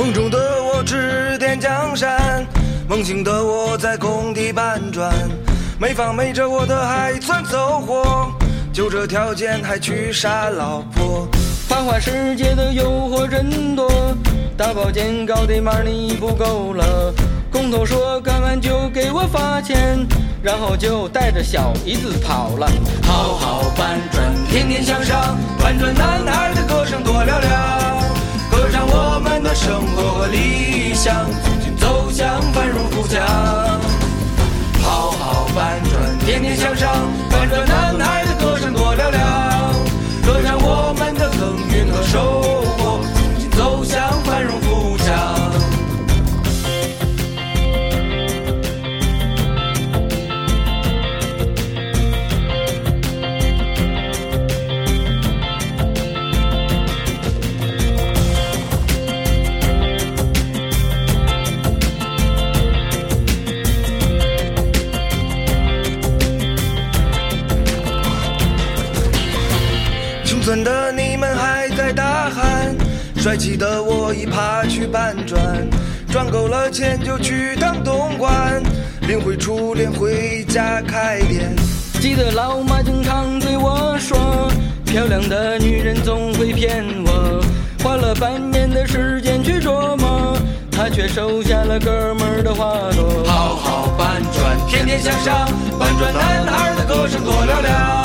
梦中的我指点江山，梦醒的我在工地搬砖，没房没车我的还算走火，就这条件还娶傻老婆。繁华世界的诱惑真多，大保健搞得 money 不够了，工头说干完就给我发钱，然后就带着小姨子跑了，好好。上，穷村的你们还在大喊，帅气的我已爬去搬砖，赚够了钱就去趟东莞，领回初恋回家开店。记得老妈经常对我说，漂亮的女人总会骗我。花了半年的时间去琢磨，她却收下了哥们儿的花朵。好好搬砖，天天向上，搬砖男孩的歌声多嘹亮，